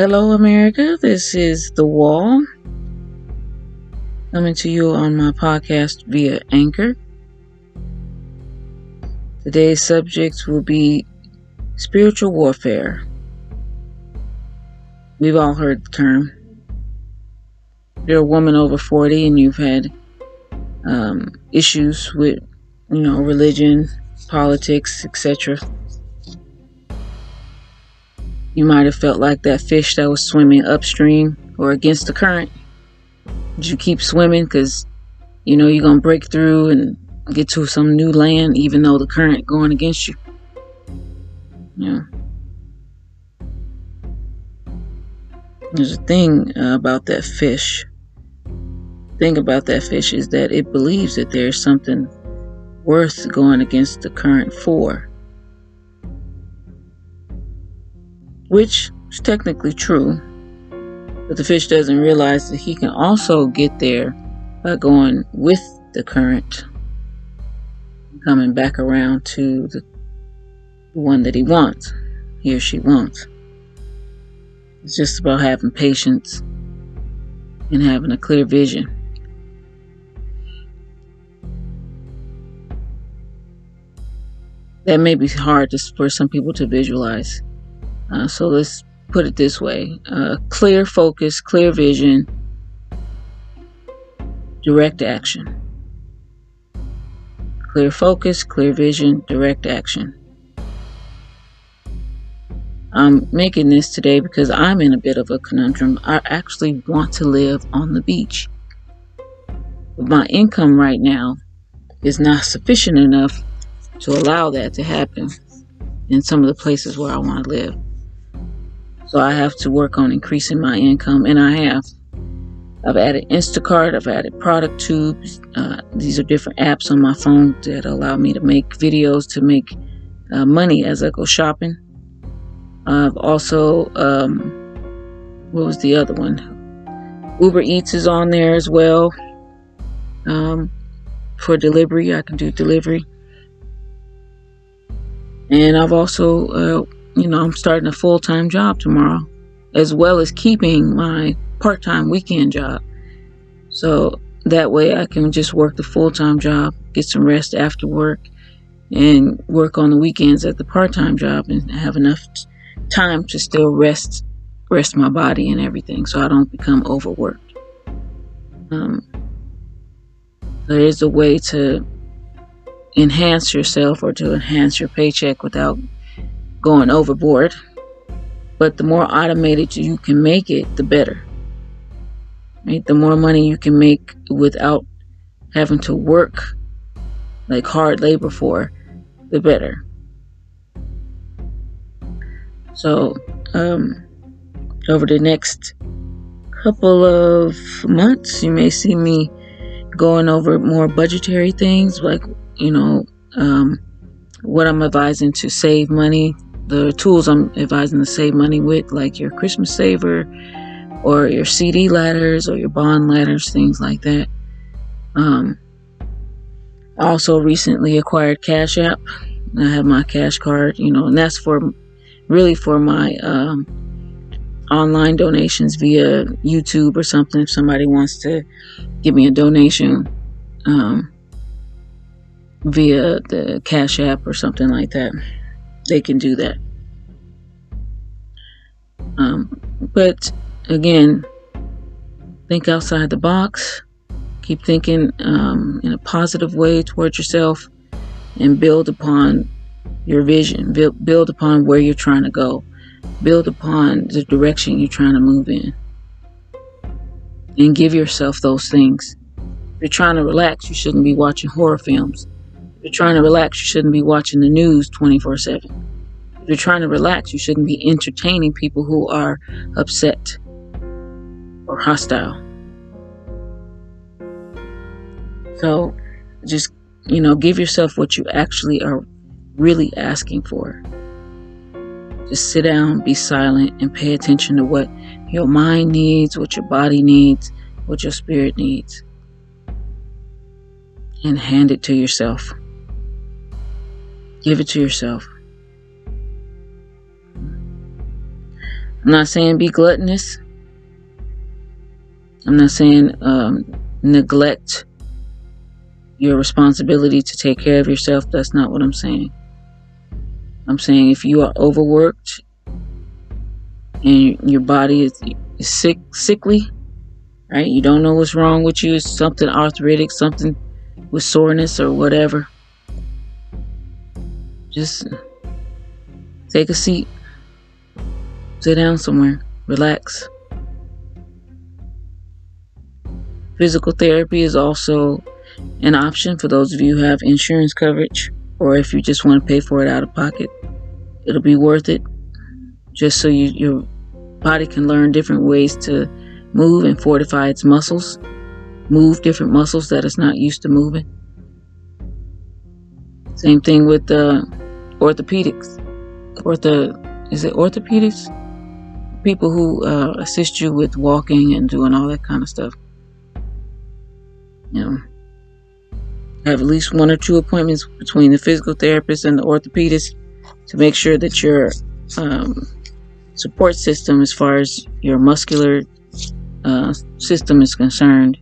Hello, America. This is The Wall. Coming to you on my podcast via Anchor. Today's subject will be spiritual warfare. We've all heard the term. If you're a woman over 40 and you've had um, issues with, you know, religion, politics, etc. You might have felt like that fish that was swimming upstream or against the current. Did you keep swimming because you know you're gonna break through and get to some new land, even though the current going against you? Yeah. There's a thing uh, about that fish. Thing about that fish is that it believes that there's something worth going against the current for. Which is technically true. But the fish doesn't realize that he can also get there by going with the current, coming back around to the one that he wants, he or she wants. It's just about having patience and having a clear vision. That may be hard for some people to visualize. Uh, so let's put it this way uh, clear focus, clear vision, direct action. Clear focus, clear vision, direct action. I'm making this today because I'm in a bit of a conundrum. I actually want to live on the beach. But my income right now is not sufficient enough to allow that to happen in some of the places where I want to live. So I have to work on increasing my income, and I have. I've added Instacart, I've added Product Tubes. Uh, these are different apps on my phone that allow me to make videos to make uh, money as I go shopping. I've also, um, what was the other one? Uber Eats is on there as well. Um, for delivery, I can do delivery. And I've also uh, you know, I'm starting a full time job tomorrow, as well as keeping my part time weekend job. So that way I can just work the full time job, get some rest after work, and work on the weekends at the part time job and have enough time to still rest rest my body and everything so I don't become overworked. Um, there is a way to enhance yourself or to enhance your paycheck without going overboard. But the more automated you can make it, the better. Right? The more money you can make without having to work like hard labor for, the better. So, um, over the next couple of months, you may see me going over more budgetary things like, you know, um, what I'm advising to save money the tools I'm advising to save money with, like your Christmas saver or your CD ladders or your bond ladders, things like that. Um, also recently acquired Cash App. I have my cash card, you know, and that's for really for my um, online donations via YouTube or something. If somebody wants to give me a donation um, via the Cash App or something like that they can do that. Um, but again, think outside the box. Keep thinking um, in a positive way towards yourself and build upon your vision. Build, build upon where you're trying to go. Build upon the direction you're trying to move in. And give yourself those things. If you're trying to relax, you shouldn't be watching horror films you're trying to relax, you shouldn't be watching the news 24 7. If you're trying to relax, you shouldn't be entertaining people who are upset or hostile. So just, you know, give yourself what you actually are really asking for. Just sit down, be silent, and pay attention to what your mind needs, what your body needs, what your spirit needs. And hand it to yourself. Give it to yourself. I'm not saying be gluttonous. I'm not saying um, neglect your responsibility to take care of yourself. That's not what I'm saying. I'm saying if you are overworked and your body is, is sick, sickly, right? You don't know what's wrong with you. It's something arthritic, something with soreness or whatever. Just take a seat, sit down somewhere, relax. Physical therapy is also an option for those of you who have insurance coverage or if you just want to pay for it out of pocket. It'll be worth it just so you, your body can learn different ways to move and fortify its muscles, move different muscles that it's not used to moving. Same thing with uh, orthopedics. Ortho, is it orthopedics? People who uh, assist you with walking and doing all that kind of stuff. You know, have at least one or two appointments between the physical therapist and the orthopedist to make sure that your um, support system, as far as your muscular uh, system is concerned,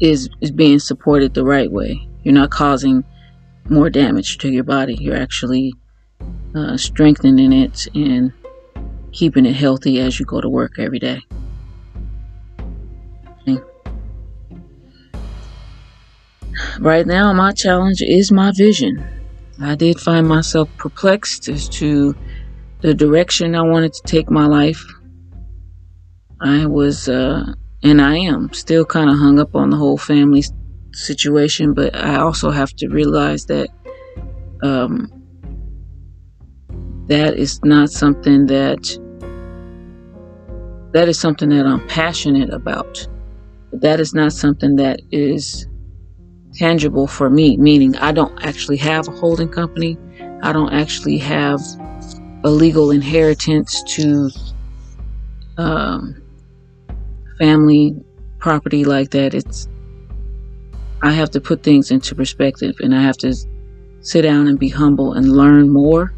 is is being supported the right way. You're not causing more damage to your body. You're actually uh, strengthening it and keeping it healthy as you go to work every day. Okay. Right now, my challenge is my vision. I did find myself perplexed as to the direction I wanted to take my life. I was, uh, and I am still kind of hung up on the whole family situation, but I also have to realize that um, that is not something that that is something that I'm passionate about. But that is not something that is tangible for me, meaning I don't actually have a holding company. I don't actually have a legal inheritance to um, family property like that. It's I have to put things into perspective and I have to sit down and be humble and learn more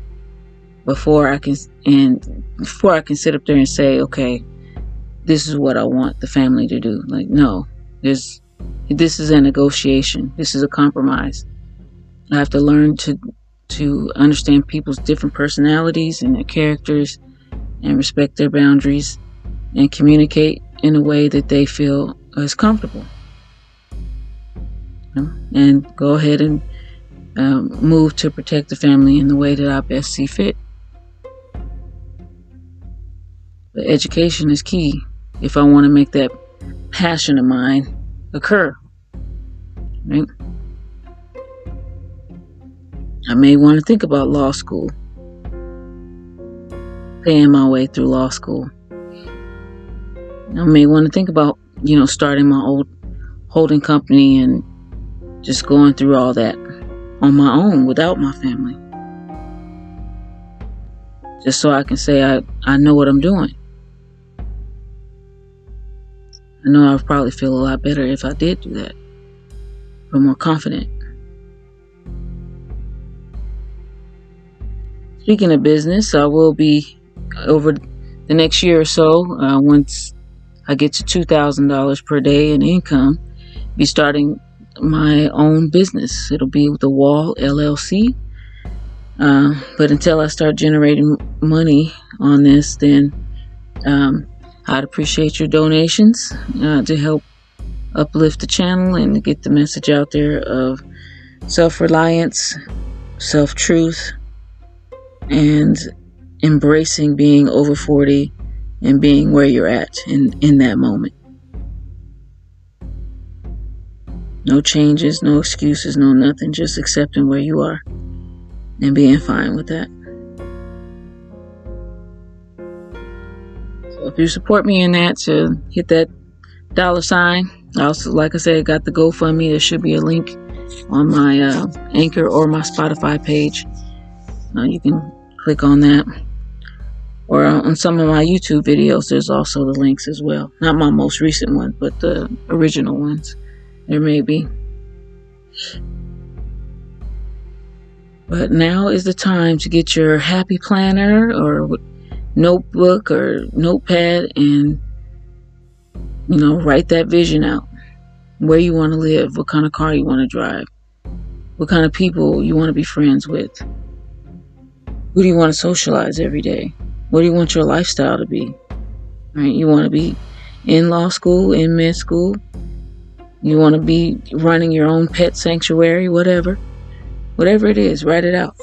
before I can and before I can sit up there and say, okay, this is what I want the family to do. Like, no, there's this is a negotiation. This is a compromise. I have to learn to to understand people's different personalities and their characters and respect their boundaries and communicate in a way that they feel is comfortable. And go ahead and um, move to protect the family in the way that I best see fit. But education is key if I want to make that passion of mine occur. Right? I may want to think about law school, paying my way through law school. I may want to think about, you know, starting my old holding company and just going through all that on my own without my family. Just so I can say I, I know what I'm doing. I know I'd probably feel a lot better if I did do that. but more confident. Speaking of business, I will be over the next year or so, uh, once I get to $2,000 per day in income, be starting my own business. It'll be with the Wall LLC. Uh, but until I start generating money on this, then um, I'd appreciate your donations uh, to help uplift the channel and get the message out there of self reliance, self truth, and embracing being over 40 and being where you're at in, in that moment. No changes, no excuses, no nothing, just accepting where you are and being fine with that. So if you support me in that, to hit that dollar sign. Also, like I said, got the GoFundMe. There should be a link on my uh, Anchor or my Spotify page. Uh, you can click on that. Or on some of my YouTube videos, there's also the links as well. Not my most recent one, but the original ones. There may be. But now is the time to get your happy planner or notebook or notepad and you know, write that vision out. Where you want to live, what kind of car you want to drive, what kind of people you want to be friends with. Who do you want to socialize every day? What do you want your lifestyle to be? Right? You want to be in law school, in med school. You want to be running your own pet sanctuary, whatever. Whatever it is, write it out.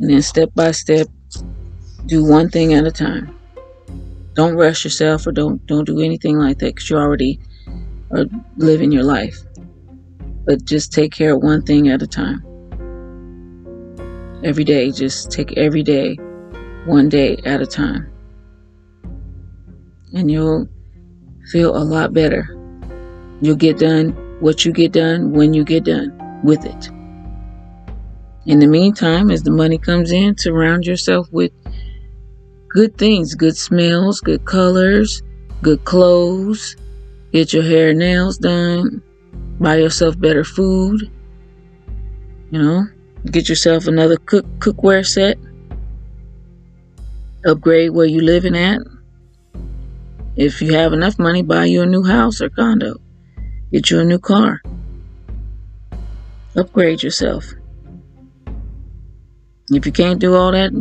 And then step by step, do one thing at a time. Don't rush yourself or don't don't do anything like that because you already are living your life. But just take care of one thing at a time. Every day, just take every day, one day at a time. And you'll feel a lot better. You'll get done what you get done when you get done with it. In the meantime, as the money comes in, surround yourself with good things, good smells, good colors, good clothes. Get your hair and nails done. Buy yourself better food. You know, get yourself another cook cookware set. Upgrade where you're living at. If you have enough money, buy you a new house or condo. Get you a new car. Upgrade yourself. If you can't do all that,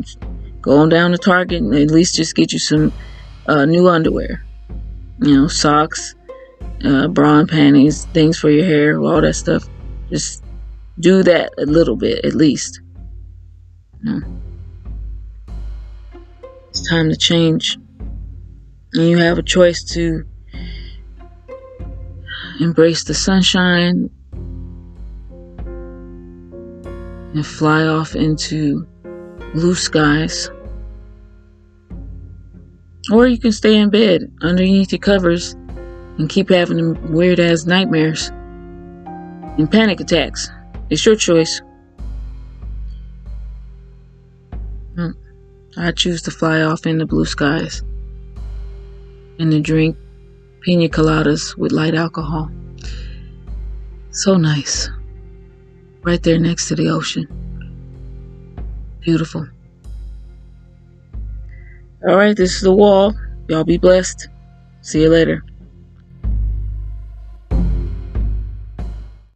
Go on down to Target and at least just get you some uh, new underwear. You know, socks, uh, bra and panties, things for your hair, all that stuff. Just do that a little bit at least. You know. It's time to change. And you have a choice to embrace the sunshine and fly off into blue skies. Or you can stay in bed underneath your covers and keep having weird ass nightmares and panic attacks. It's your choice. Hmm. I choose to fly off in the blue skies and to drink pina coladas with light alcohol. So nice. Right there next to the ocean. Beautiful. All right, this is the wall. Y'all be blessed. See you later.